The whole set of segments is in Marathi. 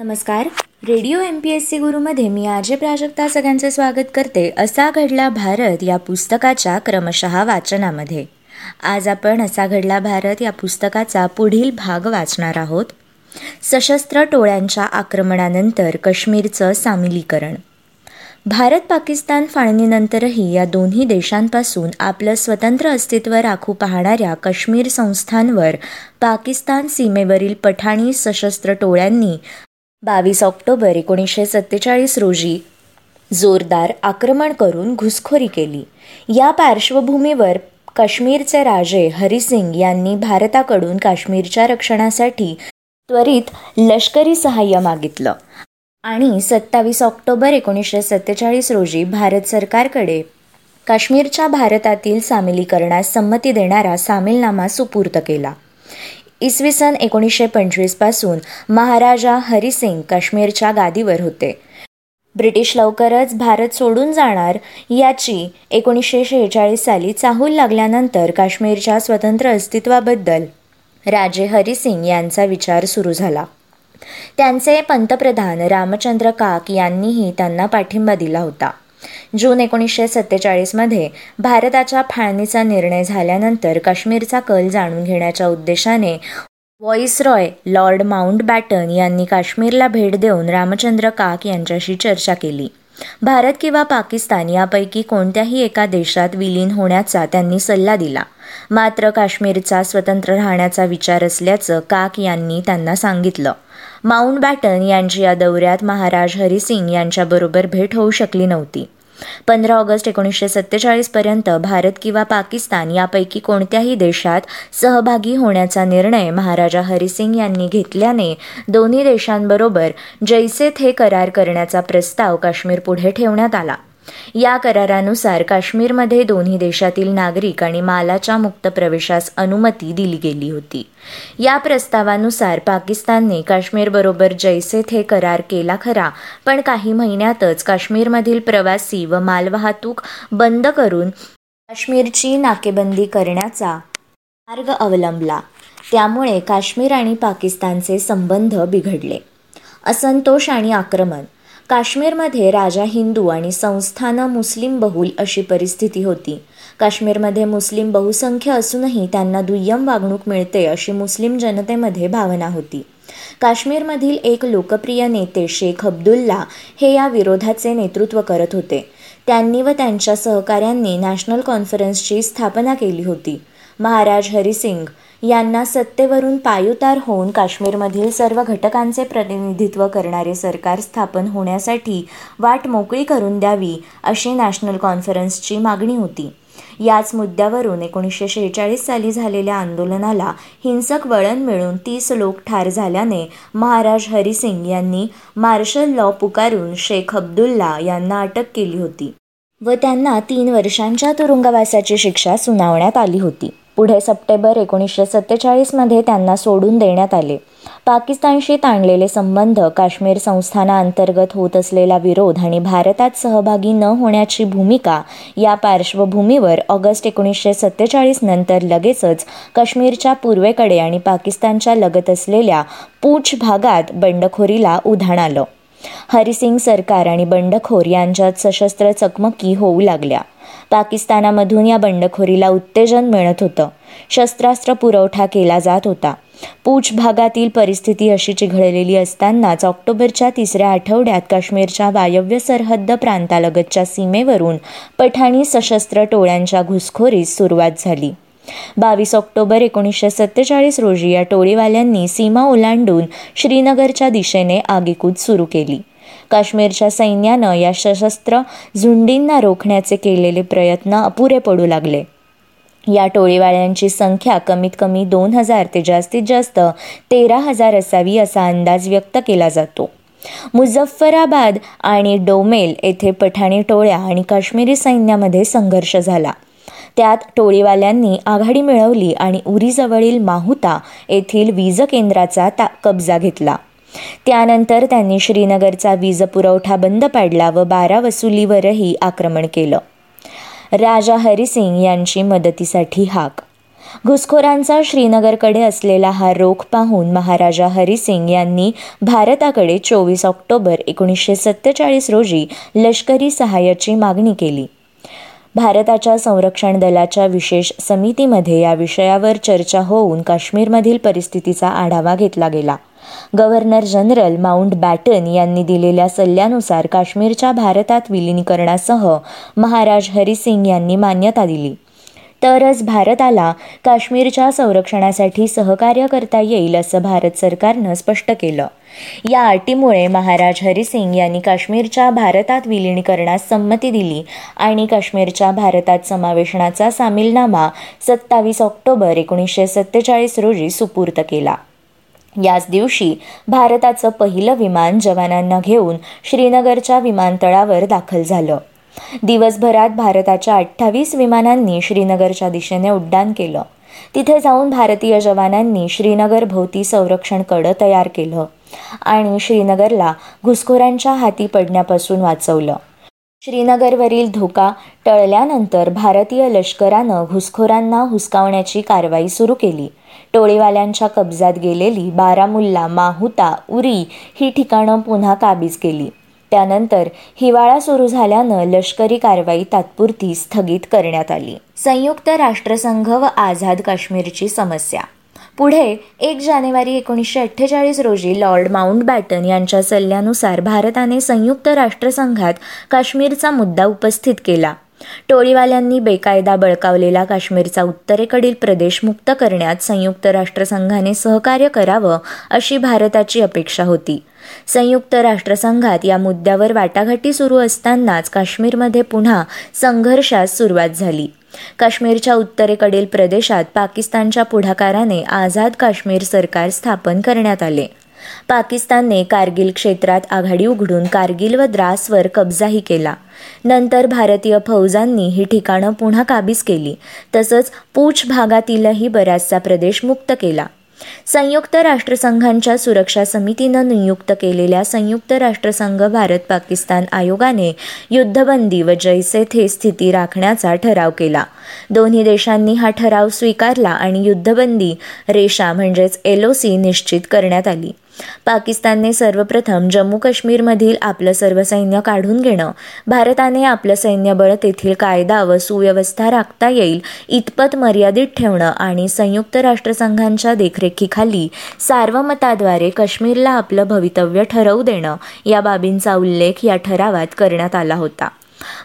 नमस्कार. Radio M P S C गुरुमध्ये मी आजे प्राजक्ता सगळ्यांचे स्वागत करते. असा घडला भारत या पुस्तकाच्या क्रमशः वाचनामध्ये. आज आपण असा घडला भारत या पुस्तकाचा पुढील भाग वाचणार आहोत. सशस्त्र टोळ्यांच्या आक्रमणानंतर काश्मीरचं सामिलीकरण. भारत पाकिस्तान फाळणीनंतरही या दोन्ही देशांपासून आपलं स्वतंत्र अस्तित्व राखू पाहणाऱ्या काश्मीर संस्थांवर पाकिस्तान सीमेवरील पठाणी सशस्त्र टोळ्यांनी बावीस ऑक्टोबर एकोणीसशे सत्तेचाळीस रोजी जोरदार आक्रमण करून घुसखोरी केली. या पार्श्वभूमीवर काश्मीरचे राजे हरिसिंग यांनी भारताकडून काश्मीरच्या रक्षणासाठी त्वरित लष्करी सहाय्य मागितलं आणि सत्तावीस ऑक्टोबर एकोणीसशे सत्तेचाळीस रोजी भारत सरकारकडे काश्मीरच्या भारतातील सामिलीकरणास संमती देणारा सामीलनामा सुपूर्त केला. इसवी सन एकोणीसशे पंचवीसपासून महाराजा हरिसिंग काश्मीरच्या गादीवर होते. ब्रिटिश लवकरच भारत सोडून जाणार याची एकोणीसशे शेहेचाळीस साली चाहूल लागल्यानंतर काश्मीरच्या स्वतंत्र अस्तित्वाबद्दल राजे हरिसिंग यांचा विचार सुरू झाला. त्यांचे पंतप्रधान रामचंद्र काक यांनीही त्यांना पाठिंबा दिला होता. जून एकोणीसशे सत्तेचाळीसमध्ये भारताच्या फाळणीचा निर्णय झाल्यानंतर काश्मीरचा कल जाणून घेण्याच्या उद्देशाने रॉय लॉर्ड माउंट बॅटन यांनी काश्मीरला भेट देऊन रामचंद्र काक यांच्याशी चर्चा केली. भारत किंवा पाकिस्तान यापैकी कोणत्याही एका देशात विलीन होण्याचा त्यांनी सल्ला दिला. मात्र काश्मीरचा स्वतंत्र राहण्याचा विचार असल्याचं काक यांनी त्यांना सांगितलं. माउंट बॅटन यांची या दौऱ्यात महाराज हरिसिंग यांच्याबरोबर भेट होऊ शकली नव्हती. पंधरा ऑगस्ट एकोणीसशे सत्तेचाळीसपर्यंत भारत किंवा पाकिस्तान यापैकी कोणत्याही देशात सहभागी होण्याचा निर्णय महाराजा हरिसिंग यांनी घेतल्याने दोन्ही देशांबरोबर जैसे थे करार करण्याचा प्रस्ताव काश्मीर पुढे ठेवण्यात आला. या करारानुसार काश्मीरमध्ये दोन्ही देशातील नागरिक आणि मालाच्या मुक्त प्रवेशास अनुमती दिली गेली होती. या प्रस्तावानुसार पाकिस्तानने काश्मीरबरोबर जैसे थे करार केला खरा पण काही महिन्यातच काश्मीरमधील प्रवासी व मालवाहतूक बंद करून काश्मीरची नाकेबंदी करण्याचा मार्ग अवलंबला. त्यामुळे काश्मीर आणि पाकिस्तानचे संबंध बिघडले. असंतोष आणि आक्रमण काश्मीरमध्ये राजा हिंदू आणि संस्थानं मुस्लिम बहुल अशी परिस्थिती होती. काश्मीरमध्ये मुस्लिम बहुसंख्य असूनही त्यांना दुय्यम वागणूक मिळते अशी मुस्लिम जनतेमध्ये भावना होती. काश्मीरमधील एक लोकप्रिय नेते शेख अब्दुल्ला हे या विरोधाचे नेतृत्व करत होते. त्यांनी व त्यांच्या सहकाऱ्यांनी नॅशनल कॉन्फरन्सची स्थापना केली होती. महाराज हरिसिंग यांना सत्तेवरून पायुतार होऊन काश्मीरमधील सर्व घटकांचे प्रतिनिधित्व करणारे सरकार स्थापन होण्यासाठी वाट मोकळी करून द्यावी अशी नॅशनल कॉन्फरन्सची मागणी होती. याच मुद्द्यावरून एकोणीसशे शेहेचाळीस साली झालेल्या आंदोलनाला हिंसक वळण मिळून तीस लोक ठार झाल्याने महाराज हरिसिंग यांनी मार्शल लॉ पुकारून शेख अब्दुल्ला यांना अटक केली होती व त्यांना तीन वर्षांच्या तुरुंगवासाची शिक्षा सुनावण्यात आली होती. पुढे सप्टेंबर एकोणीसशे सत्तेचाळीसमध्ये त्यांना सोडून देण्यात आले. पाकिस्तानशी ताणलेले संबंध काश्मीर संस्थानाअंतर्गत होत असलेला विरोध आणि भारतात सहभागी न होण्याची भूमिका या पार्श्वभूमीवर ऑगस्ट एकोणीसशे सत्तेचाळीस नंतर लगेचच काश्मीरच्या पूर्वेकडे आणि पाकिस्तानच्या लगत असलेल्या पूछ भागात बंडखोरीला उधाण आलं. हरिसिंग सरकार आणि बंडखोर यांच्यात सशस्त्र चकमकी होऊ लागल्या. पाकिस्तानामधून या बंडखोरीला उत्तेजन मिळत होतं. शस्त्रास्त्र पुरवठा केला जात होता. पूछ भागातील परिस्थिती अशी चिघळलेली असतानाच ऑक्टोबरच्या तिसऱ्या आठवड्यात काश्मीरच्या वायव्य सरहद्द प्रांतालगतच्या सीमेवरून पठाणी सशस्त्र टोळ्यांच्या घुसखोरीस सुरुवात झाली. बावीस ऑक्टोबर एकोणीसशे सत्तेचाळीस रोजी या टोळीवाल्यांनी सीमा ओलांडून श्रीनगरच्या दिशेने आगेकूद सुरू केली. काश्मीरच्या सैन्यानं या सशस्त्र झुंडींना रोखण्याचे केलेले प्रयत्न अपुरे पडू लागले. या टोळीवाल्यांची संख्या कमीत कमी दोन हजार ते जास्तीत जास्त तेरा हजार असावी असा अंदाज व्यक्त केला जातो. मुझफ्फराबाद आणि डोमेल येथे पठाणी टोळ्या आणि काश्मीरी सैन्यामध्ये संघर्ष झाला. त्यात टोळीवाल्यांनी आघाडी मिळवली आणि उरीजवळील माहुता येथील वीज केंद्राचा ता कब्जा घेतला. त्यानंतर त्यांनी श्रीनगरचा वीज पुरवठा बंद पाडला व बारा वसुलीवरही आक्रमण केलं. राजा हरिसिंग यांची मदतीसाठी हाक. घुसखोरांचा श्रीनगरकडे असलेला हा रोख पाहून महाराजा हरिसिंग यांनी भारताकडे चोवीस ऑक्टोबर एकोणीसशे सत्तेचाळीस रोजी लष्करी सहाय्याची मागणी केली. भारताच्या संरक्षण दलाच्या विशेष समितीमध्ये या विषयावर चर्चा होऊन काश्मीरमधील परिस्थितीचा आढावा घेतला गेला. गव्हर्नर जनरल माउंट बॅटन यांनी दिलेल्या सल्ल्यानुसार काश्मीरच्या भारतात विलीनीकरणासह महाराज हरिसिंग यांनी मान्यता दिली. तरच भारताला काश्मीरच्या संरक्षणासाठी सहकार्य करता येईल असं भारत सरकारनं स्पष्ट केलं. या अटीमुळे महाराज हरिसिंग यांनी काश्मीरच्या भारतात विलीनीकरणास संमती दिली आणि काश्मीरच्या भारतात समावेशनाचा सामीलनामा सत्तावीस ऑक्टोबर एकोणीसशे सत्तेचाळीस रोजी सुपूर्त केला. याच दिवशी भारताचं पहिलं विमान जवानांना घेऊन श्रीनगरच्या विमानतळावर दाखल झालं. दिवसभरात भारताच्या अठ्ठावीस विमानांनी श्रीनगरच्या दिशेने उड्डाण केलं. तिथे जाऊन भारतीय जवानांनी श्रीनगर भोवती संरक्षण कडं तयार केलं. आणि श्रीनगरला घुसखोरांच्या हाती पडण्यापासून वाचवलं. श्रीनगरवरील धोका टळल्यानंतर भारतीय लष्करानं घुसखोरांना हुसकावण्याची कारवाई सुरू केली. टोळीवाल्यांच्या कब्जात गेलेली बारामुल्ला माहुता उरी ही ठिकाणं पुन्हा काबीज केली. त्यानंतर हिवाळा सुरू झाल्यानं लष्करी कारवाई तात्पुरती स्थगित करण्यात आली. संयुक्त राष्ट्रसंघ व आझाद काश्मीरची समस्या पुढे एक जानेवारी एकोणीसशे अठ्ठेचाळीस रोजी लॉर्ड माउंट बॅटन यांच्या सल्ल्यानुसार भारताने संयुक्त राष्ट्रसंघात काश्मीरचा मुद्दा उपस्थित केला. टोळीवाल्यांनी बेकायदा बळकावलेला काश्मीरचा उत्तरेकडील प्रदेश मुक्त करण्यात संयुक्त राष्ट्रसंघाने सहकार्य करावं अशी भारताची अपेक्षा होती. संयुक्त राष्ट्रसंघात या मुद्द्यावर वाटाघाटी सुरू असतानाच काश्मीरमध्ये पुन्हा संघर्षास सुरुवात झाली. काश्मीरच्या उत्तरेकडील प्रदेशात पाकिस्तानच्या पुढाकाराने आझाद काश्मीर सरकार स्थापन करण्यात आले. पाकिस्तानने कारगिल क्षेत्रात आघाडी उघडून कारगिल व द्रासवर कब्जाही केला. नंतर भारतीय फौजांनी ही ठिकाणं पुन्हा काबीज केली. तसंच पूछ भागातीलही बराचसा प्रदेश मुक्त केला. संयुक्त राष्ट्रसंघांच्या सुरक्षा समितीनं नियुक्त केलेल्या संयुक्त राष्ट्रसंघ भारत पाकिस्तान आयोगाने युद्धबंदी व जैसे थे स्थिती राखण्याचा ठराव केला. दोन्ही देशांनी हा ठराव स्वीकारला आणि युद्धबंदी रेषा म्हणजेच एलओसी निश्चित करण्यात आली. पाकिस्तानने सर्वप्रथम जम्मू काश्मीरमधील आपलं सर्व सैन्य काढून घेणं भारताने आपलं सैन्यबळ तेथील कायदा व सुव्यवस्था राखता येईल इतपत मर्यादित ठेवणं आणि संयुक्त राष्ट्रसंघांच्या देखरेखीखाली सार्वमताद्वारे काश्मीरला आपलं भवितव्य ठरवू देणं या बाबींचा उल्लेख या ठरावात करण्यात आला होता.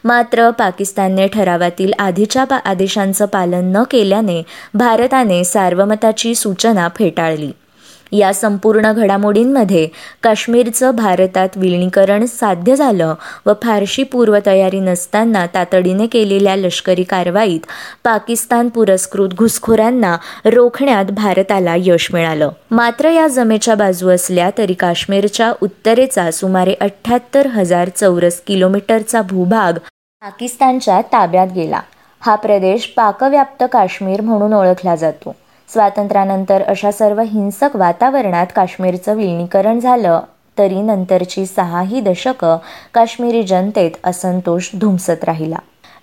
मात्र पाकिस्तानने ठरावातील आधीच्या आदेशांचं पालन न केल्याने भारताने सार्वमताची सूचना फेटाळली. या संपूर्ण घडामोडींमध्ये काश्मीरचं भारतात विलिनीकरण साध्य झालं व फारशी पूर्वतयारी नसताना तातडीने केलेल्या लष्करी कारवाईत पाकिस्तान पुरस्कृत घुसखोरांना रोखण्यात भारताला यश मिळालं. मात्र या जमेच्या बाजू असल्या तरी काश्मीरच्या उत्तरेचा सुमारे अठ्ठ्याहत्तर हजार चौरस किलोमीटरचा भूभाग पाकिस्तानच्या ताब्यात गेला. हा प्रदेश पाकव्याप्त काश्मीर म्हणून ओळखला जातो. स्वातंत्र्यानंतर अशा सर्व हिंसक वातावरणात काश्मीरचं विलिनीकरण झालं तरी नंतरची सहाही दशकं काश्मीरी जनतेत असंतोष धुमसत राहिला.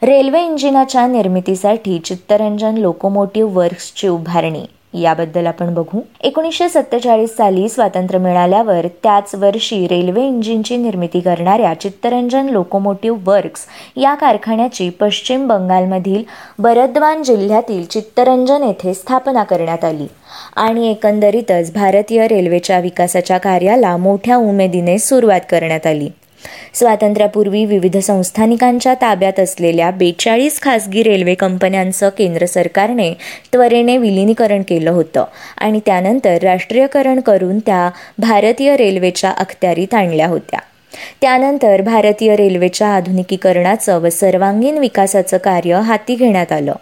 रेल्वे इंजिनाच्या निर्मितीसाठी चित्तरंजन लोकोमोटिव्ह वर्क्सची उभारणी याबद्दल आपण बघू. एकोणीसशे सत्तेचाळीस साली स्वातंत्र्य मिळाल्यावर त्याच वर्षी रेल्वे इंजिनची निर्मिती करणाऱ्या चित्तरंजन लोकोमोटिव्ह वर्क्स या कारखान्याची पश्चिम बंगालमधील बरद्वान जिल्ह्यातील चित्तरंजन येथे स्थापना करण्यात आली. आणि एकंदरीतच भारतीय रेल्वेच्या विकासाच्या कार्याला मोठ्या उमेदीने सुरुवात करण्यात आली. स्वातंत्र्यापूर्वी विविध संस्थानिकांच्या ताब्यात असलेल्या बेचाळीस खासगी रेल्वे कंपन्यांचं केंद्र सरकारने त्वरेने विलिनीकरण केलं होतं आणि त्यानंतर राष्ट्रीयकरण करून त्या भारतीय रेल्वेच्या अखत्यारीत आणल्या होत्या. त्यानंतर भारतीय रेल्वेच्या आधुनिकीकरणाचं व सर्वांगीण विकासाचं कार्य हाती घेण्यात आलं.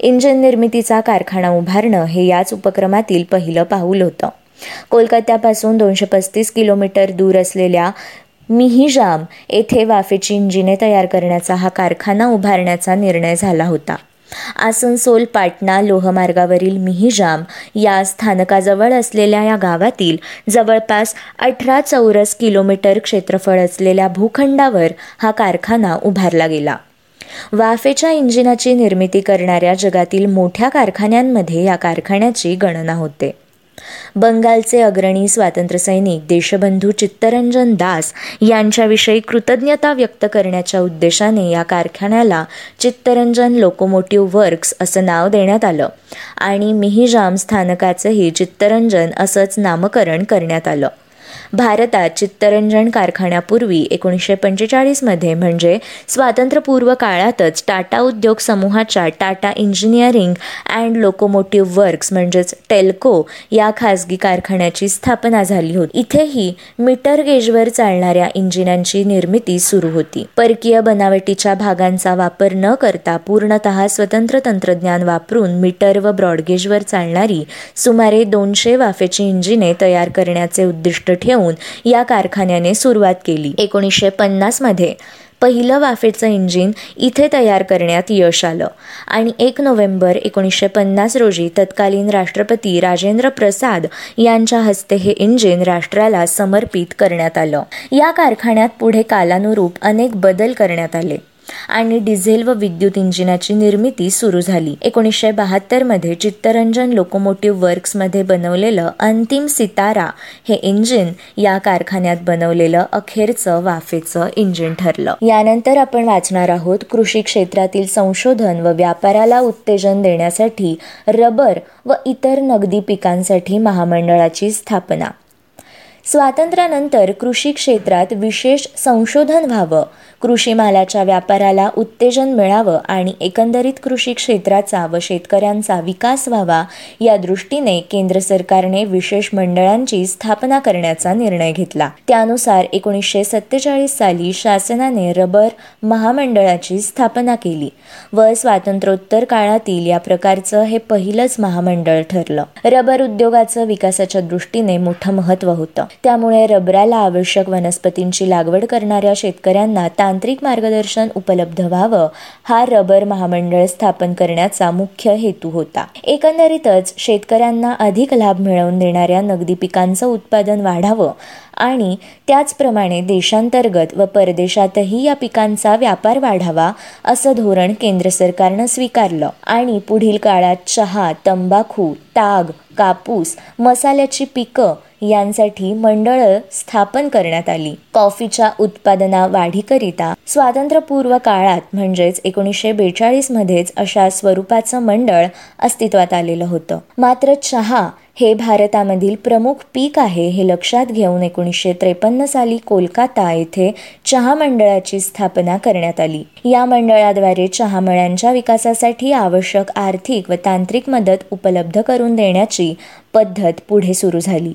इंजिन निर्मितीचा कारखाना उभारणं हे याच उपक्रमातील पहिलं पाऊल होतं. कोलकात्यापासून दोनशे पस्तीस किलोमीटर दूर असलेल्या मिहिजाम येथे वाफेची इंजिने तयार करण्याचा हा कारखाना उभारण्याचा निर्णय झाला होता. आसनसोल पाटणा लोहमार्गावरील मिहिजाम या स्थानकाजवळ असलेल्या या गावातील जवळपास अठरा चौरस किलोमीटर क्षेत्रफळ असलेल्या भूखंडावर हा कारखाना उभारला गेला. वाफेच्या इंजिनाची निर्मिती करणाऱ्या जगातील मोठ्या कारखान्यांमध्ये या कारखान्याची गणना होते. बंगालचे अग्रणी स्वातंत्र्यसैनिक देशबंधू चित्तरंजन दास यांच्याविषयी कृतज्ञता व्यक्त करण्याच्या उद्देशाने या कारखान्याला चित्तरंजन लोकोमोटिव्ह वर्क्स असं नाव देण्यात आलं आणि मिहिजाम स्थानकाचंही चित्तरंजन असंच नामकरण करण्यात आलं. भारतात चित्तरंजन कारखान्यापूर्वी एकोणीसशे पंचेचाळीसमध्ये म्हणजे स्वातंत्र्यपूर्व काळातच टाटा उद्योग समूहाच्या Tata engineering and locomotive works म्हणजेच टेल्को या खासगी कारखान्याची स्थापना झाली होती. इथेही मीटर गेजवर चालणाऱ्या इंजिनांची निर्मिती सुरू होती. परकीय बनावटीच्या भागांचा वापर न करता पूर्णतः स्वतंत्र तंत्रज्ञान वापरून मीटर व ब्रॉडगेजवर चालणारी सुमारे दोनशे वाफेची इंजिने तयार करण्याचे उद्दिष्ट ठेवून या कारखान्याने सुरुवात केली. एकोणीसशे पन्नासमध्ये पहिलं वाफेचं इंजिन इथे तयार करण्यात यश आलं आणि एक नोव्हेंबर एकोणीसशे पन्नास रोजी तत्कालीन राष्ट्रपती राजेंद्र प्रसाद यांच्या हस्ते हे इंजिन राष्ट्राला समर्पित करण्यात आलं. या कारखान्यात पुढे कालानुरूप अनेक बदल करण्यात आले. आणि डिझेल व विद्युत इंजिनाची निर्मिती सुरू झाली. एकोणीसशे मध्ये चित्तरंजन लोकोमोटिव्ह वर्क्समध्ये बनवलेलं अंतिम सितारा हे इंजिन या कारखान्यात बनवलेलं अखेरचं वाफेचं इंजिन ठरलं. यानंतर आपण वाचणार आहोत कृषी क्षेत्रातील संशोधन व व्यापाराला उत्तेजन देण्यासाठी रबर व इतर नगदी पिकांसाठी महामंडळाची स्थापना. स्वातंत्र्यानंतर कृषी क्षेत्रात विशेष संशोधन व्हावं. कृषी मालाच्या व्यापाराला उत्तेजन मिळावं आणि एकंदरीत कृषी क्षेत्राचा व शेतकऱ्यांचा विकास व्हावा या दृष्टीने केंद्र सरकारने विशेष मंडळांची स्थापना करण्याचा निर्णय घेतला. त्यानुसार एकोणीसशे सत्तेचाळीस साली शासनाने रबर महामंडळाची स्थापना केली व स्वातंत्र्योत्तर काळातील या प्रकारचं हे पहिलंच महामंडळ ठरलं. रबर उद्योगाचं विकासाच्या दृष्टीने मोठं महत्त्व होतं. त्यामुळे रबराला आवश्यक वनस्पतींची लागवड करणाऱ्या शेतकऱ्यांना तांत्रिक मार्गदर्शन उपलब्ध व्हावं हा रबर महामंडळ स्थापन करण्याचा मुख्य हेतू होता. एकंदरीतच शेतकऱ्यांना अधिक लाभ मिळवून देणाऱ्या नगदी पिकांचं उत्पादन वाढावं आणि त्याचप्रमाणे देशांतर्गत व परदेशातही या पिकांचा व्यापार वाढावा असं धोरण केंद्र सरकारनं स्वीकारलं. आणि पुढील काळात चहा तंबाखू ताग कापूस मसाल्याची पिकं यांसाठी मंडळ स्थापन करण्यात आली. कॉफीच्या उत्पादना वाढीकरिता स्वातंत्र्यपूर्व काळात म्हणजेच एकोणीसशे बेचाळीस मध्येच अशा स्वरूपाचं मंडळ अस्तित्वात आलेलं होतं. मात्र चहा हे भारतामधील प्रमुख पीक आहे. हे लक्षात घेऊन एकोणीसशे त्रेपन्न साली कोलकाता येथे चहा मंडळाची स्थापना करण्यात आली. या मंडळाद्वारे चहामळ्यांच्या विकासासाठी आवश्यक आर्थिक व तांत्रिक मदत उपलब्ध करून देण्याची पद्धत पुढे सुरू झाली.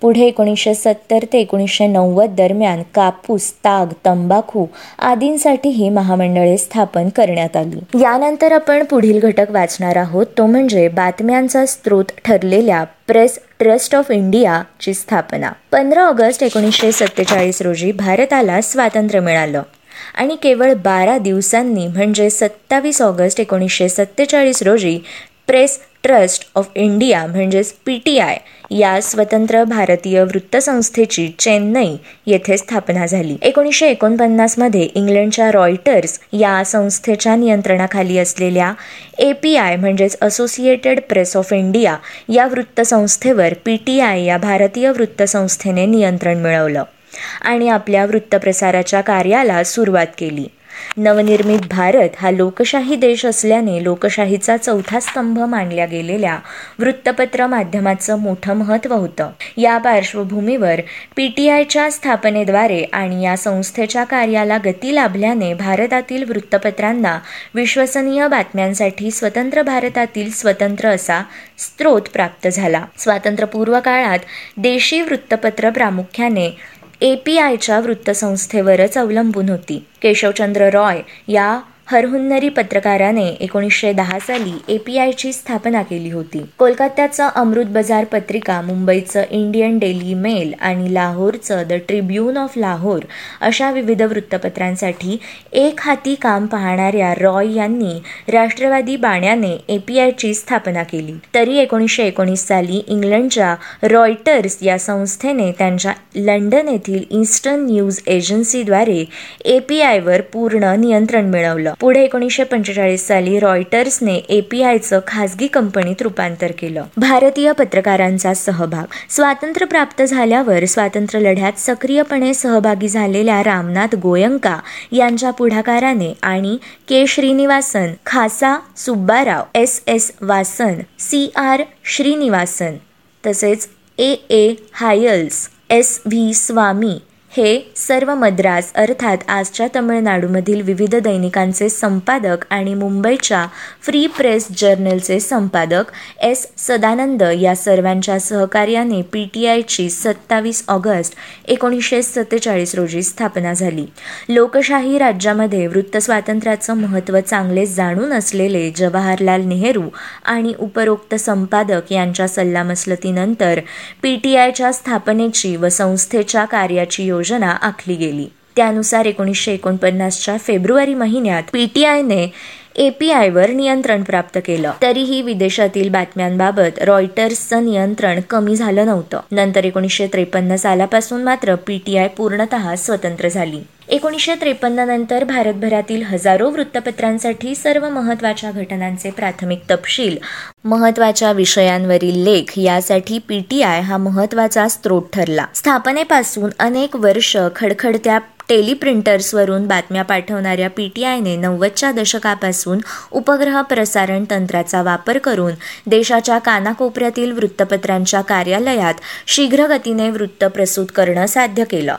पुढे एकोणीसशे सत्तर ते एकोणीसशे नव्वद दरम्यान कापूस ताग तंबाखू आदींसाठीही महामंडळे स्थापन करण्यात आली. यानंतर आपण पुढील घटक वाचणार आहोत. तो म्हणजे बातम्यांचा स्रोत ठरलेल्या प्रेस ट्रस्ट ऑफ इंडियाची स्थापना. पंधरा ऑगस्ट एकोणीसशे सत्तेचाळीस रोजी भारताला स्वातंत्र्य मिळालं. आणि केवळ बारा दिवसांनी म्हणजे सत्तावीस ऑगस्ट एकोणीसशे सत्तेचाळीस रोजी प्रेस ट्रस्ट ऑफ इंडिया म्हणजेच पी टी आय या स्वतंत्र भारतीय वृत्तसंस्थेची चेन्नई येथे स्थापना झाली. एकोणीसशे एकोणपन्नासमध्ये इंग्लंडच्या रॉयटर्स या संस्थेच्या नियंत्रणाखाली असलेल्या ए पी आय म्हणजेच असोसिएटेड प्रेस ऑफ इंडिया या वृत्तसंस्थेवर पी टी आय या भारतीय वृत्तसंस्थेने नियंत्रण मिळवलं आणि आपल्या वृत्तप्रसाराच्या कार्याला सुरुवात केली. नवनिर्मित भारत हा लोकशाही देश असल्याने लोकशाहीचा चौथा स्तंभ मानल्या गेलेल्या वृत्तपत्र माध्यमाचं मोठं महत्त्व होतं. या पार्श्वभूमीवर पी टी आयच्या स्थापनेद्वारे आणि या संस्थेच्या कार्याला गती लाभल्याने भारतातील वृत्तपत्रांना विश्वसनीय बातम्यांसाठी स्वतंत्र भारतातील स्वतंत्र असा स्रोत प्राप्त झाला. स्वातंत्र्यपूर्व काळात देशी वृत्तपत्र प्रामुख्याने ए पी आयच्या वृत्तसंस्थेवरच अवलंबून होती. केशवचंद्र रॉय या हरहुन्नरी पत्रकाराने एकोणीसशे दहा साली ए पी आयची स्थापना केली होती. कोलकात्याचं अमृत बाजार पत्रिका मुंबईचं इंडियन डेली मेल आणि लाहोरचं द ट्रिब्यून ऑफ लाहोर अशा विविध वृत्तपत्रांसाठी एक हाती काम पाहणाऱ्या रॉय यांनी राष्ट्रवादी बाण्याने ए पी आयची स्थापना केली. तरी एकोणीसशे एकोणीस साली इंग्लंडच्या रॉयटर्स या संस्थेने त्यांच्या लंडन येथील ईस्टर्न न्यूज एजन्सीद्वारे ए पी आयवर पूर्ण नियंत्रण मिळवलं. पुढे एकोणीसशे पंचेचाळीस साली रॉयटर्सने एपीआयचं खासगी कंपनीत रूपांतर केलं. भारतीय पत्रकारांचा सहभाग. स्वातंत्र्य प्राप्त झाल्यावर स्वातंत्र्य लढ्यात सक्रियपणे सहभागी झालेल्या रामनाथ गोयंका यांच्या पुढाकाराने आणि K. Srinivasan Khasa Subbarao S. S. Vasan C. R. Srinivasan तसेच ए. ए. हायल्स एस. व्ही. स्वामी हे सर्व मद्रास अर्थात आजच्या तमिळनाडूमधील विविध दैनिकांचे संपादक आणि मुंबईच्या फ्री प्रेस जर्नलचे संपादक एस सदानंद या सर्वांच्या सहकार्याने पी टी आयची सत्तावीस ऑगस्ट एकोणीसशे सत्तेचाळीस रोजी स्थापना झाली. लोकशाही राज्यामध्ये वृत्त स्वातंत्र्याचं महत्त्व चांगले जाणून असलेले जवाहरलाल नेहरू आणि उपरोक्त संपादक यांच्या सल्लामसलतीनंतर पी टी आयच्या स्थापनेची व संस्थेच्या कार्याची योजना योजना आखली गेली. त्यानुसार एकोणीसशे एकोणपन्नासच्या फेब्रुवारी महिन्यात पीटीआयने एपीआयवर नियंत्रण प्राप्त केलं. तरीही विदेशातील बातम्यांबाबत रॉयटर्सचं नियंत्रण कमी झालं नव्हतं. नंतर एकोणीसशे त्रेपन्न सालापासून मात्र पीटीआय पूर्णतः स्वतंत्र झाली. एकोणीसशे त्रेपन्न नंतर भारतभरातील हजारो वृत्तपत्रांसाठी सर्व महत्त्वाच्या घटनांचे प्राथमिक तपशील महत्त्वाच्या विषयांवरील लेख यासाठी पीटीआय हा महत्त्वाचा स्त्रोत ठरला. स्थापनेपासून अनेक वर्ष खडखडत्या टेलिप्रिंटर्सवरून बातम्या पाठवणाऱ्या पी टी आयने नव्वदच्या दशकापासून उपग्रह प्रसारण तंत्राचा वापर करून देशाच्या कानाकोपऱ्यातील वृत्तपत्रांच्या कार्यालयात शीघ्रगतीने वृत्त प्रसूत करणं साध्य केलं.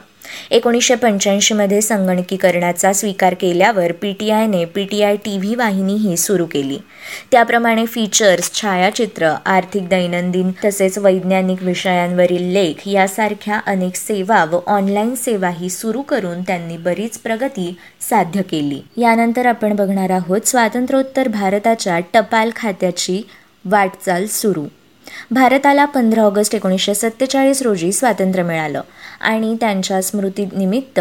एकोणीसशे पंच्याऐंशीमध्ये संगणकीकरणाचा स्वीकार केल्यावर P T आयने P T I T V वाहिनीही सुरू केली. त्याप्रमाणे फीचर्स छायाचित्र आर्थिक दैनंदिन तसेच वैज्ञानिक विषयांवरील लेख यासारख्या अनेक सेवा व ऑनलाईन सेवाही सुरू करून त्यांनी बरीच प्रगती साध्य केली. यानंतर आपण बघणार आहोत स्वातंत्र्योत्तर भारताच्या टपाल खात्याची वाटचाल सुरू. भारताला पंधरा ऑगस्ट एकोणीसशे सत्तेचाळीस रोजी स्वातंत्र्य मिळालं आणि त्यांच्या स्मृतीनिमित्त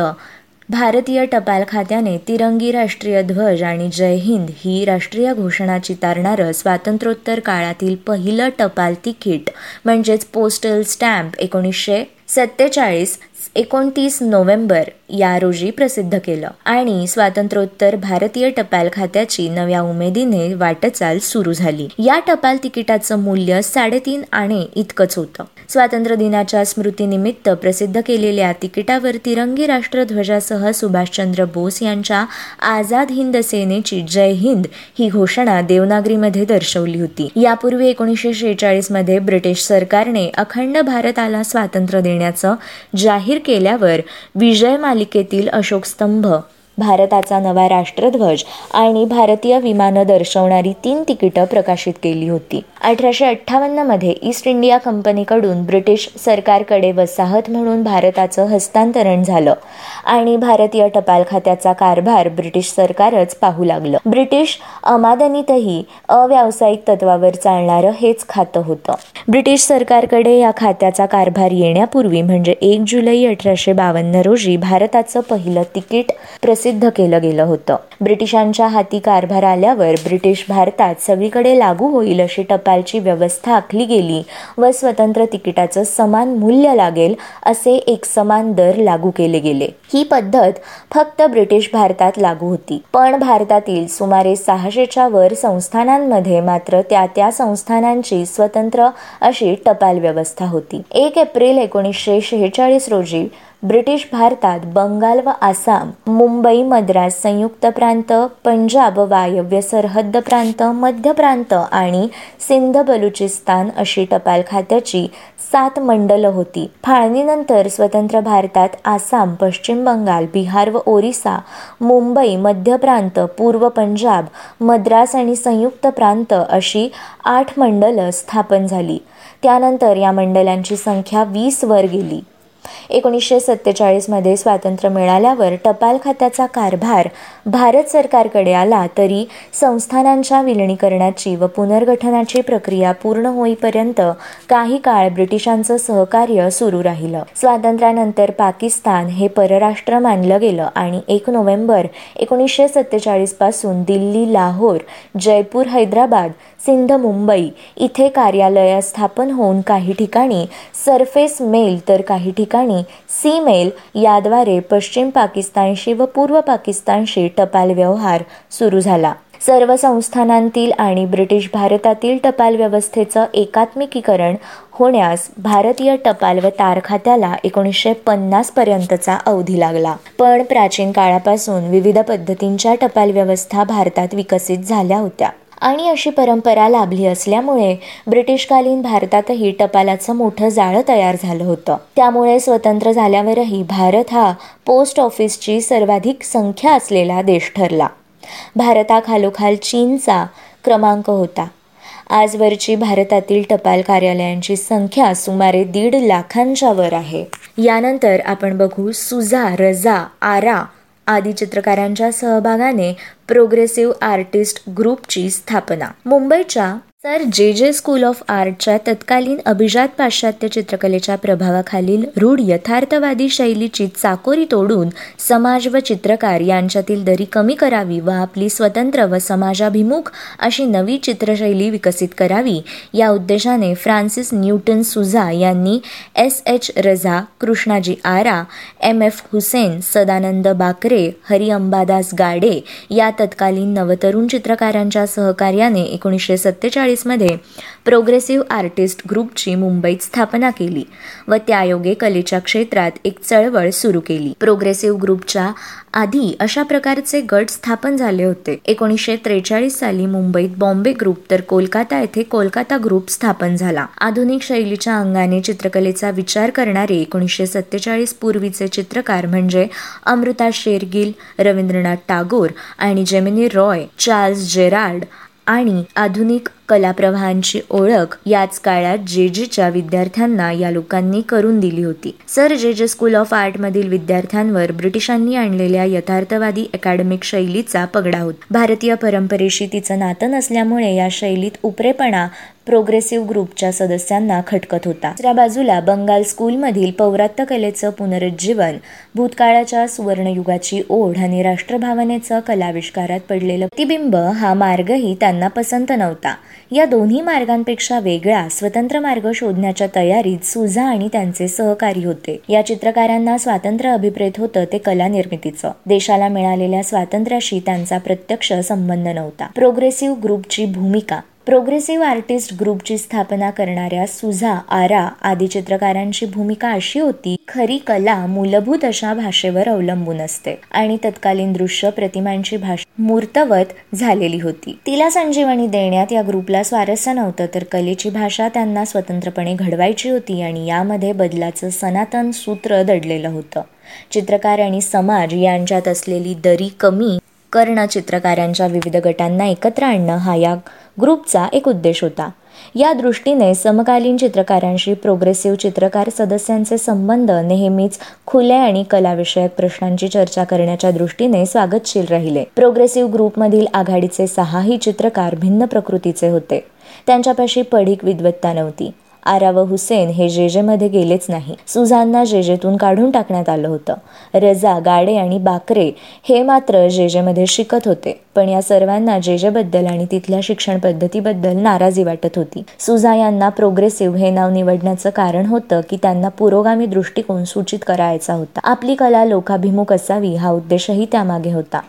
भारतीय टपाल खात्याने तिरंगी राष्ट्रीय ध्वज आणि जय हिंद ही राष्ट्रीय घोषणा चितारणारं स्वातंत्र्योत्तर काळातील पहिलं टपाल तिकीट म्हणजेच पोस्टल स्टॅम्प एकोणीसशे सत्तेचाळीस एकोणतीस नोव्हेंबर. या रोजी प्रसिद्ध केलं. आणि स्वातंत्र्योत्तर भारतीय टपाल खात्याची नव्या उमेदीने वाटचाल सुरू झाली. या टपाल तिकिटाचं मूल्य साडेतीन आणे इतकंच होतं. स्वातंत्र्य दिनाच्या स्मृतीनिमित्त प्रसिद्ध केलेल्या तिकिटावर तिरंगी राष्ट्रध्वजासह सुभाषचंद्र बोस यांच्या आझाद हिंद सेनेची जय हिंद ही घोषणा देवनागरीमध्ये दर्शवली होती. यापूर्वी एकोणीसशे शेहेचाळीसमध्ये ब्रिटिश सरकारने अखंड भारताला स्वातंत्र्य देण्याचं जाहीर केल्यावर विजय मालिकेतील केतील अशोक स्तंभ. भारताचा नवा राष्ट्रध्वज आणि भारतीय विमानं दर्शवणारी तीन तिकीटं प्रकाशित केली होती. अठराशे अठ्ठावन्नमध्ये ईस्ट इंडिया कंपनीकडून ब्रिटिश सरकारकडे वसाहत म्हणून भारताचं हस्तांतरण झालं आणि भारतीय टपाल खात्याचा कारभार ब्रिटिश सरकारच पाहू लागलं. ब्रिटिश अमादनीतही अव्यावसायिक तत्वावर चालणारं हेच खातं होतं. ब्रिटिश सरकारकडे या खात्याचा कारभार येण्यापूर्वी म्हणजे एक जुलै अठराशे बावन्न रोजी भारताचं पहिलं तिकीट प्रसिद्ध सिद्ध केलं गेलं होतं. ब्रिटिशांच्या हाती कारभार आल्यावर ब्रिटिश भारतात सगळीकडे लागू होईल अशी टपालची व्यवस्था आखली गेली व स्वतंत्र तिकिटाचं समान मूल्य लागेल असे एक समान दर लागू केले गेले. ही पद्धत फक्त ब्रिटिश भारतात लागू होती. पण भारतातील सुमारे सहाशेच्या वर संस्थानांमध्ये मात्र त्या त्या संस्थानांची स्वतंत्र अशी टपाल व्यवस्था होती. एक एप्रिल एकोणीसशे शेहेचाळीस रोजी ब्रिटिश भारतात बंगाल व आसाम मुंबई मद्रास संयुक्त प्रांत पंजाब वायव्य सरहद्द प्रांत मध्य प्रांत आणि सिंध बलुचिस्तान अशी टपाल खात्याची सात मंडल होती. फाळणीनंतर स्वतंत्र भारतात आसाम पश्चिम बंगाल बिहार व ओरिसा मुंबई मध्य प्रांत पूर्व पंजाब मद्रास आणि संयुक्त प्रांत अशी आठ मंडलं स्थापन झाली. त्यानंतर या मंडलांची संख्या वीसवर गेली. एकोणीसशे सत्तेचाळीसमध्ये स्वातंत्र्य मिळाल्यावर टपाल खात्याचा कारभार भारत सरकारकडे आला तरी संस्थानांच्या विलिनीकरणाची व पुनर्गठनाची प्रक्रिया पूर्ण होईपर्यंत काही काळ ब्रिटिशांचं सहकार्य सुरू राहिलं. स्वातंत्र्यानंतर पाकिस्तान हे परराष्ट्र मानलं गेलं आणि एक नोव्हेंबर एकोणीसशे सत्तेचाळीसपासून दिल्ली लाहोर जयपूर हैदराबाद सिंध मुंबई इथे कार्यालय स्थापन होऊन काही ठिकाणी सरफेस मेल तर काही ठिकाणी ठिकाणी सी मेल याद्वारे पश्चिम पाकिस्तानशी व पूर्व पाकिस्तानशी टपाल व्यवहार सुरू झाला. सर्व संस्थानांतील आणि ब्रिटिश भारतातील टपाल व्यवस्थेचं एकात्मिकीकरण होण्यास भारतीय टपाल व तार खात्याला एकोणीसशे पन्नास पर्यंतचा अवधी लागला. पण प्राचीन काळापासून विविध पद्धतींच्या टपाल व्यवस्था भारतात विकसित झाल्या होत्या. आणि अशी परंपरा लाभली असल्यामुळे ब्रिटिशकालीन भारतातही टपालाचं मोठं जाळं तयार झालं होतं. त्यामुळे स्वतंत्र झाल्यावरही भारत हा पोस्ट ऑफिसची सर्वाधिक संख्या असलेला देश ठरला. भारताखालोखाल चीनचा क्रमांक होता. आजवरची भारतातील टपाल कार्यालयांची संख्या सुमारे दीड लाखांच्या वर आहे. यानंतर आपण बघू सुजा रजा आरा आदी चित्रकारांच्या सहभागाने प्रोग्रेसिव्ह आर्टिस्ट ग्रुपची स्थापना. मुंबईच्या सर जे जे स्कूल ऑफ आर्टच्या तत्कालीन अभिजात पाश्चात्य चित्रकलेच्या प्रभावाखालील रूढ यथार्थवादी शैलीची चाकोरी तोडून समाज व चित्रकार यांच्यातील दरी कमी करावी व आपली स्वतंत्र व समाजाभिमुख अशी नवी चित्रशैली विकसित करावी या उद्देशाने फ्रान्सिस न्यूटन सुझा यांनी S H Raza Krishnaji Ara M F Husain Sadanand Bakre Hari Ambadas Gade या तत्कालीन नवतरुण चित्रकारांच्या सहकार्याने एकोणीसशे सत्तेचाळीस मध्ये प्रोग्रेसिव्ह आर्टिस्ट ग्रुपची मुंबईत स्थापना केली व त्यायोगे कलेच्या क्षेत्रात एक चळवळ सुरू केली. प्रोग्रेसिव्ह ग्रुपच्या आधी अशा प्रकारचे गट स्थापन झाले होते. एकोणीसशे त्रेचाळीस साली मुंबईत बॉम्बे ग्रुप तर कोलकाता येथे कोलकाता ग्रुप स्थापन झाला. आधुनिक शैलीच्या अंगाने चित्रकलेचा विचार करणारे एकोणीसशे सत्तेचाळीस पूर्वीचे चित्रकार म्हणजे अमृता शेरगिल रवींद्रनाथ टागोर आणि जेमिनी रॉय चार्ल्स जेराल्ड आणि आधुनिक कलाप्रवाहांची ओळख याच काळात जे जेच्या विद्यार्थ्यांना या लोकांनी करून दिली होती. सर जे जे स्कूल ऑफ आर्टमधील विद्यार्थ्यांवर ब्रिटिशांनी आणलेल्या यथार्थवादी अकॅडमिक शैलीचा पगडा होता. भारतीय परंपरेशी तिचं नातं नसल्यामुळे या शैलीत उपरेपणा प्रोग्रेसिव्ह ग्रुपच्या सदस्यांना खटकत होता. दुसऱ्या बाजूला बंगाल स्कूलमधील पौरात्य कलेचं पुनरुज्जीवन भूतकाळाच्या सुवर्णयुगाची ओढ आणि राष्ट्रभावनेचं कलाविष्कारात पडलेलं प्रतिबिंब हा मार्गही त्यांना पसंत नव्हता. या दोन्ही मार्गांपेक्षा वेगळा स्वतंत्र मार्ग शोधण्याच्या तयारीत सुझा आणि त्यांचे सहकारी होते. या चित्रकारांना स्वातंत्र्य अभिप्रेत होतं ते कला निर्मितीचं. देशाला मिळालेल्या स्वातंत्र्याशी त्यांचा प्रत्यक्ष संबंध नव्हता. प्रोग्रेसिव्ह ग्रुपची भूमिका प्रोग्रेसिव्ह आर्टिस्ट ग्रुपची स्थापना करणाऱ्या सुझा आरा आदी चित्रकारांची भूमिका अशी होती खरी कला मूलभूत अशा भाषेवर अवलंबून असते आणि तत्कालीन दृश्य प्रतिमांची भाषा मूर्तवत झालेली होती. तिला संजीवनी देण्यात या ग्रुपला स्वारस्य नव्हतं तर कलेची भाषा त्यांना स्वतंत्रपणे घडवायची होती आणि यामध्ये बदलाचं सनातन सूत्र दडलेलं होतं. चित्रकार आणि समाज यांच्यात असलेली दरी कमी कर्ण चित्रकारांच्या विविध गटांना एकत्र आणणं हा या ग्रुपचा एक उद्देश होता. या दृष्टीने समकालीन चित्रकारांशी प्रोग्रेसिव्ह चित्रकार सदस्यांचे संबंध नेहमीच खुल्या आणि कलाविषयक प्रश्नांची चर्चा करण्याच्या दृष्टीने स्वागतशील राहिले. प्रोग्रेसिव्ह ग्रुपमधील आघाडीचे सहाही चित्रकार भिन्न प्रकृतीचे होते. त्यांच्यापाशी पढीक विद्वत्ता नव्हती. आरा व हुसेन हे जेजेमध्ये गेलेच नाही. सुझानना जेजेतून काढून टाकण्यात आलं होतं. रजा गाडे आणि बाकरे हे मात्र जेजेमध्ये शिकत होते. पण या सर्वांना जेजेबद्दल आणि तिथल्या शिक्षण पद्धतीबद्दल नाराजी वाटत होती. सुझा यांना प्रोग्रेसिव्ह हे नाव निवडण्याचं कारण होतं की त्यांना पुरोगामी दृष्टिकोन सूचित करायचा होता. आपली कला लोकाभिमुख असावी हा उद्देशही त्यामागे होता.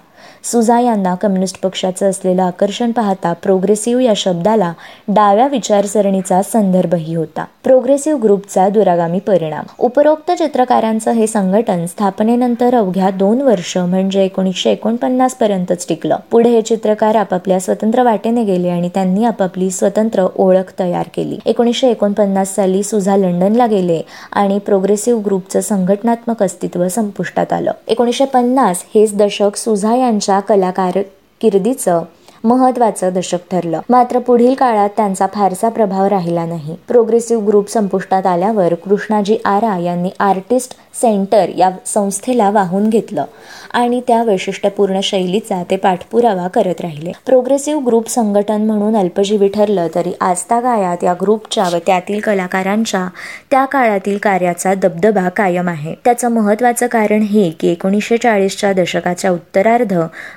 सुझा यांना कम्युनिस्ट पक्षाचं असलेलं आकर्षण पाहता प्रोग्रेसिव्ह या शब्दाला डाव्या विचारसरणीचा संदर्भही होता. प्रोग्रेसिव्ह ग्रुपचा दुरागामी परिणाम. उपरोक्त चित्रकारांचं हे संघटन स्थापनेनंतर अवघ्या दोन वर्ष म्हणजे एकोणीसशे एकोणपन्नास पर्यंतच टिकलं. पुढे हे चित्रकार आपापल्या स्वतंत्र वाटेने गेले आणि त्यांनी आपापली स्वतंत्र ओळख तयार केली. एकोणीसशे एकोणपन्नास साली सुझा लंडनला गेले आणि प्रोग्रेसिव्ह ग्रुपचं संघटनात्मक अस्तित्व संपुष्टात आलं. एकोणीसशे पन्नास हेच दशक सुझा यांच्या कलाकार किर्दीचं महत्वाचं दशक ठरलं. मात्र पुढील काळात त्यांचा फारसा प्रभाव राहिला नाही. प्रोग्रेसिव्ह ग्रुप संपुष्टात आल्यावर कृष्णाजी आरा यांनी आर्टिस्ट सेंटर या संस्थेला वाहून घेतलं आणि त्या वैशिष्ट्यपूर्ण शैलीचा ते पाठपुरावा करत राहिले. प्रोग्रेसिव्ह ग्रुप संघटन म्हणून अल्पजीवी ठरलं तरी आजतागायात या ग्रुपच्या व त्यातील कलाकारांच्या त्या काळातील कार्याचा दबदबा कायम आहे. त्याचं महत्वाचं कारण हे की एकोणीसशे चाळीसच्या दशकाच्या उत्तरार्ध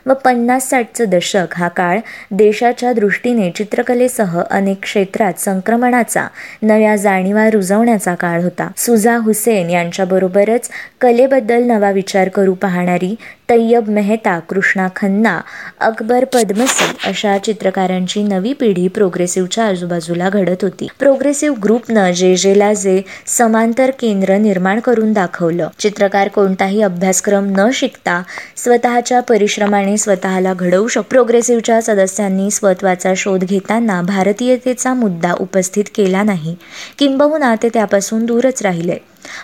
व पन्नास साठचं दशक हा काळ काळ देशाच्या दृष्टीने चित्रकलेसह अनेक क्षेत्रात संक्रमणाचा नव्या जाणीवा रुजवण्याचा काळ होता. सुजा हुसेन यांच्याबरोबरच कलेबद्दल नवा विचार करू पाहणारी तय्यब मेहता कृष्णा खन्ना अकबर पद्मसी अशा चित्रकारांची नवी पिढी प्रोग्रेसिव्हच्या आजूबाजूला घडत होती. प्रोग्रेसिव्ह ग्रुपनं जे जेला जे समांतर केंद्र निर्माण करून दाखवलं. चित्रकार कोणताही अभ्यासक्रम न शिकता स्वतःच्या परिश्रमाने स्वतःला घडवू शकतो प्रोग्रेसिव्हच्या सदस्यांनी स्वत्वाचा शोध घेताना भारतीयतेचा मुद्दा उपस्थित केला नाही. किंबहुना ते त्यापासून दूरच राहिले.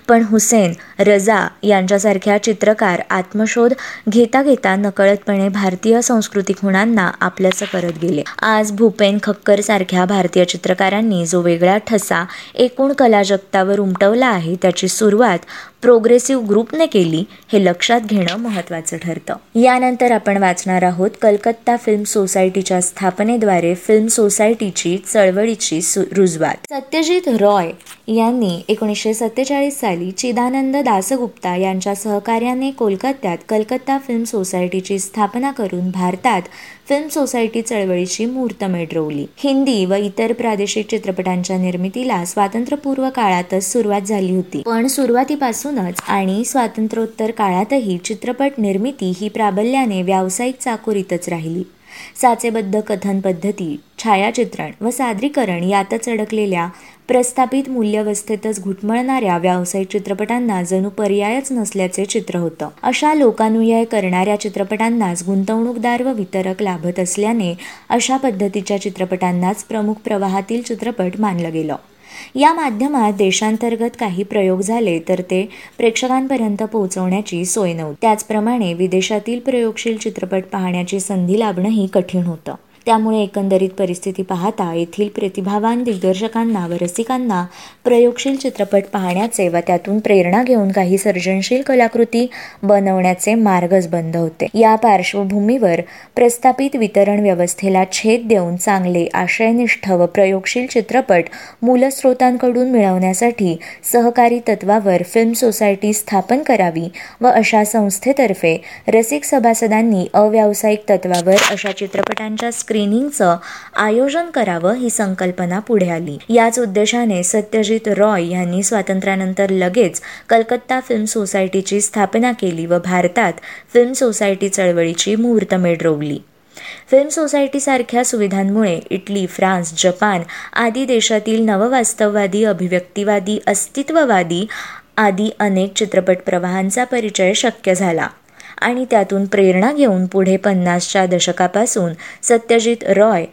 पण हुसेन रजा यांच्यासारख्या चित्रकार आत्मशोध घेता घेता नकळतपणे भारतीय सांस्कृतिक खुणांना आपल्याचं करत गेले. आज भूपेन खक्कर सारख्या भारतीय चित्रकारांनी जो वेगळा ठसा एकूण कला जगतावर उमटवला आहे त्याची सुरुवात प्रोग्रेसिव्ह ग्रुपने केली हे लक्षात घेणं महत्त्वाचं ठरतं. यानंतर आपण वाचणार आहोत कलकत्ता फिल्म सोसायटीच्या स्थापनेद्वारे फिल्म सोसायटीची चळवळीची रुजवात. सत्यजित रॉय यांनी एकोणीसशे सत्तेचाळीस साली चिदानंद दासगुप्ता यांच्या सहकार्याने कोलकात्यात कलकत्ता फिल्म सोसायटीची स्थापना करून भारतात फिल्म सोसायटी चळवळीची मुहूर्तमेढ रोवली हिंदी व इतर प्रादेशिक चित्रपटांच्या निर्मितीला स्वातंत्र्यपूर्व काळातच सुरुवात झाली होती. पण सुरुवातीपासूनच आणि स्वातंत्र्योत्तर काळातही चित्रपट निर्मिती ही प्राबल्याने व्यावसायिक चाकोरीतच राहिली. साचेबद्ध कथन पद्धती छायाचित्रण व सादरीकरण यातच अडकलेल्या प्रस्थापित मूल्यवस्थेतच घुटमळणाऱ्या व्यावसायिक चित्रपटांना जणू पर्यायच नसल्याचे चित्र होतं. अशा लोकानुयाय करणाऱ्या चित्रपटांनाच गुंतवणूकदार व वितरक लाभत असल्याने अशा पद्धतीच्या चित्रपटांनाच प्रमुख प्रवाहातील चित्रपट मानलं गेलं. या माध्यमात देशांतर्गत काही प्रयोग झाले तर ते प्रेक्षकांपर्यंत पोहोचवण्याची सोय नव्हती. त्याचप्रमाणे विदेशातील प्रयोगशील चित्रपट पाहण्याची संधी लाभणंही कठीण होतं. त्यामुळे एकंदरीत परिस्थिती पाहता येथील प्रतिभावान दिग्दर्शकांना व रसिकांना प्रयोगशील चित्रपट पाहण्याचे व त्यातून प्रेरणा घेऊन काही सर्जनशील कलाकृती बनवण्याचे मार्गच बंद होते. या पार्श्वभूमीवर प्रस्थापित वितरण व्यवस्थेला छेद देऊन चांगले आशयनिष्ठ व प्रयोगशील चित्रपट मूलस्रोतांकडून मिळवण्यासाठी सहकारी तत्वावर फिल्म सोसायटी स्थापन करावी व अशा संस्थेतर्फे रसिक सभासदांनी अव्यावसायिक तत्वावर अशा चित्रपटांच्या स्क्रीनिंगचं आयोजन करावं ही संकल्पना पुढे आली. याच उद्देशाने सत्यजित रॉय यांनी स्वातंत्र्यानंतर लगेच कलकत्ता फिल्म सोसायटीची स्थापना केली व भारतात फिल्म सोसायटी चळवळीची मुहूर्तमेढ रोवली. फिल्म सोसायटीसारख्या सुविधांमुळे इटली फ्रान्स जपान आदी देशातील नववास्तववादी अभिव्यक्तिवादी अस्तित्ववादी आदी अनेक चित्रपट प्रवाहांचा परिचय शक्य झाला. आणि त्यातून प्रेरणा घेऊन पुढे पन्नासच्या दशकापासून सत्यजित रॉय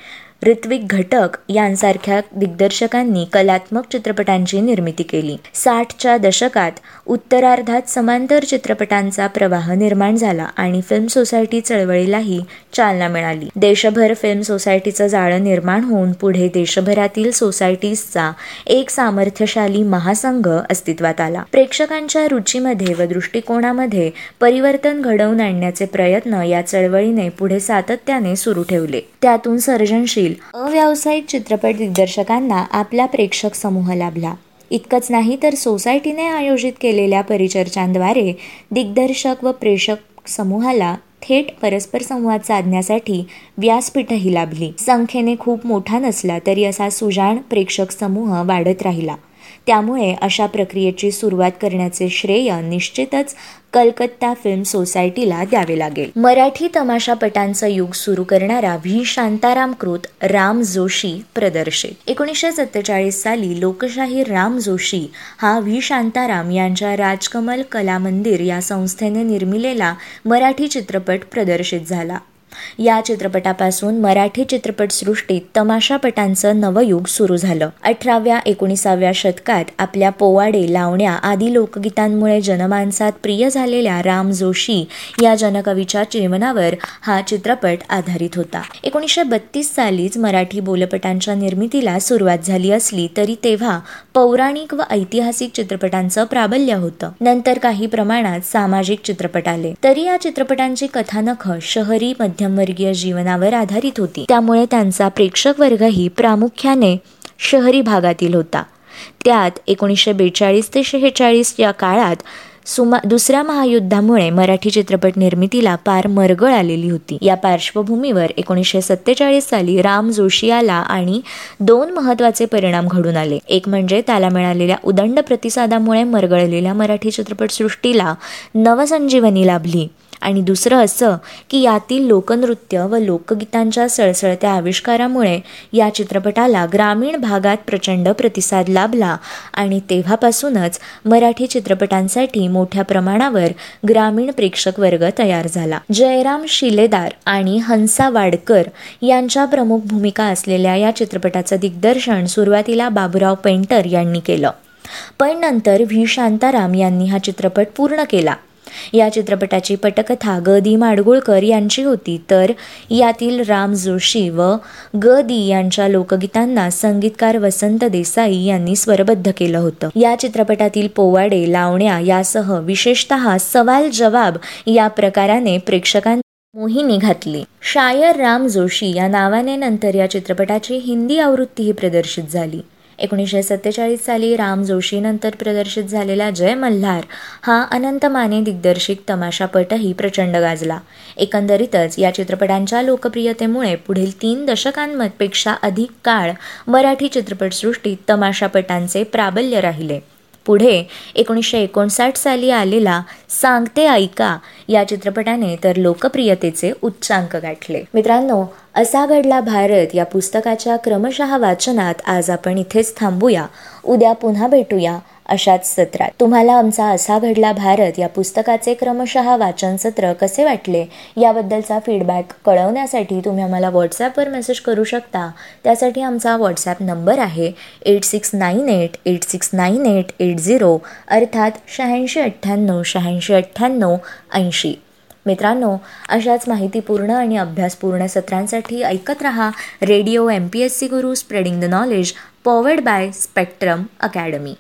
ऋत्विक घटक यांसारख्या दिग्दर्शकांनी कलात्मक चित्रपटांची निर्मिती केली. साठच्या दशकात उत्तरार्धात समांतर चित्रपटांचा प्रवाह निर्माण झाला आणि फिल्म सोसायटी चळवळीलाही चालना मिळाली. देशभर फिल्म सोसायटीचं जाळं निर्माण होऊन पुढे देशभरातील सोसायटीजचा एक सामर्थ्यशाली महासंघ अस्तित्वात आला. प्रेक्षकांच्या रुचीमध्ये व दृष्टिकोनामध्ये परिवर्तन घडवून आणण्याचे प्रयत्न या चळवळीने पुढे सातत्याने सुरू ठेवले. त्यातून सर्जनशील अव्यावसायिक चित्रपट दिग्दर्शकांना आपला प्रेक्षक समूह लाभला. इतकंच नाही तर सोसायटीने आयोजित केलेल्या परिचर्चांद्वारे दिग्दर्शक व प्रेक्षक समूहाला थेट परस्पर संवाद साधण्यासाठी व्यासपीठही लाभली. संख्येने खूप मोठा नसला तरी असा सुजाण प्रेक्षक समूह वाढत राहिला. त्यामुळे अशा प्रक्रियेची सुरुवात करण्याचे श्रेय निश्चितच कलकत्ता फिल्म सोसायटीला द्यावे लागेल. मराठी तमाशापटांचं युग सुरू करणारा व्ही. शांताराम कृत राम जोशी प्रदर्शित. एकोणीसशे सत्तेचाळीस साली लोकशाही राम जोशी हा व्ही. शांताराम यांच्या राजकमल कला मंदिर या संस्थेने निर्मिलेला मराठी चित्रपट प्रदर्शित झाला. या चित्रपटापासून मराठी चित्रपटसृष्टीत तमाशापटांचं नवयुग सुरू झालं. अठराव्या एकोणीसाव्या शतकात आपल्या पोवाडे लावण्या आदी लोकगीतांमुळे जनमानसात प्रिय झालेल्या राम जोशी या जनकवीच्या जीवनावर हा चित्रपट आधारित होता. एकोणीसशे बत्तीस सालीच मराठी बोलपटांच्या निर्मितीला सुरुवात झाली असली तरी तेव्हा पौराणिक व ऐतिहासिक चित्रपटांचं प्राबल्य होतं. नंतर काही प्रमाणात सामाजिक चित्रपट आले. तरी या चित्रपटांची कथानक शहरी मध्यमवर्गीय जीवनावर आधारित होती. त्यामुळे त्यांचा प्रेक्षक वर्गही प्रामुख्याने शहरी भागातील होता. त्यात एकोणीसशे बेचाळीस ते शेहेचाळीस या काळात सुमा दुसऱ्या महायुद्धामुळे मराठी चित्रपट निर्मितीला पार मरगळ आलेली होती. या पार्श्वभूमीवर एकोणीसशे सत्तेचाळीस साली राम जोशी आला आणि दोन महत्त्वाचे परिणाम घडून आले. एक म्हणजे त्याला मिळालेल्या उदंड प्रतिसादामुळे मरगळलेल्या मराठी चित्रपटसृष्टीला नवसंजीवनी लाभली. आणि दुसरं असं की यातील लोकनृत्य व लोकगीतांच्या सळसळत्या आविष्कारामुळे या चित्रपटाला ग्रामीण भागात प्रचंड प्रतिसाद लाभला आणि तेव्हापासूनच मराठी चित्रपटांसाठी मोठ्या प्रमाणावर ग्रामीण प्रेक्षक वर्ग तयार झाला. जयराम शिलेदार आणि हंसा वाडकर यांच्या प्रमुख भूमिका असलेल्या या चित्रपटाचं दिग्दर्शन सुरुवातीला बाबुराव पेंटर यांनी केलं. पण नंतर व्ही शांताराम यांनी हा चित्रपट पूर्ण केला. या चित्रपटाची पटकथा ग दी माडगुळकर यांची होती. तर यातील राम जोशी व ग दी यांच्या लोकगीतांना संगीतकार वसंत देसाई यांनी स्वरबद्ध केलं होतं. या चित्रपटातील पोवाडे लावण्या यासह विशेषतः सवाल जवाब या प्रकाराने प्रेक्षकां मोहिनी घातली. शायर राम जोशी या नावाने नंतर या चित्रपटाची हिंदी आवृत्तीही प्रदर्शित झाली. एकोणीसशे सत्तेचाळीस साली राम जोशीनंतर प्रदर्शित झालेला जय मल्हार हा अनंत माने दिग्दर्शित तमाशापटही प्रचंड गाजला. एकंदरीतच या चित्रपटांच्या लोकप्रियतेमुळे पुढील तीन दशकांपेक्षा अधिक काळ मराठी चित्रपटसृष्टीत तमाशापटांचे प्राबल्य राहिले. पुढे एकोणीसशे एकोणसाठ साली आलेला सांगते ऐका या चित्रपटाने तर लोकप्रियतेचे उच्चांक गाठले. मित्रांनो असा घडला भारत. या पुस्तकाच्या क्रमशः वाचनात आज आपण इथेच थांबूया. उद्या पुन्हा भेटूया अशाच सत्रात. तुम्हाला आमचा असा घडला भारत या पुस्तकाचे क्रमशः वाचन सत्र कसे वाटले याबद्दलचा फीडबॅक कळवण्यासाठी तुम्ही आम्हाला व्हॉट्सॲपवर मेसेज करू शकता. त्यासाठी आमचा व्हॉट्सॲप नंबर आहे eight six nine eight eight six nine eight eight zero अर्थात शहाऐंशी अठ्ठ्याण्णव शहाऐंशी अठ्ठ्याण्णव ऐंशी. मित्रांनो अशाच माहितीपूर्ण आणि अभ्यासपूर्ण सत्रांसाठी ऐकत रहा radio M P S C Guru spreading the knowledge powered by Spectrum Academy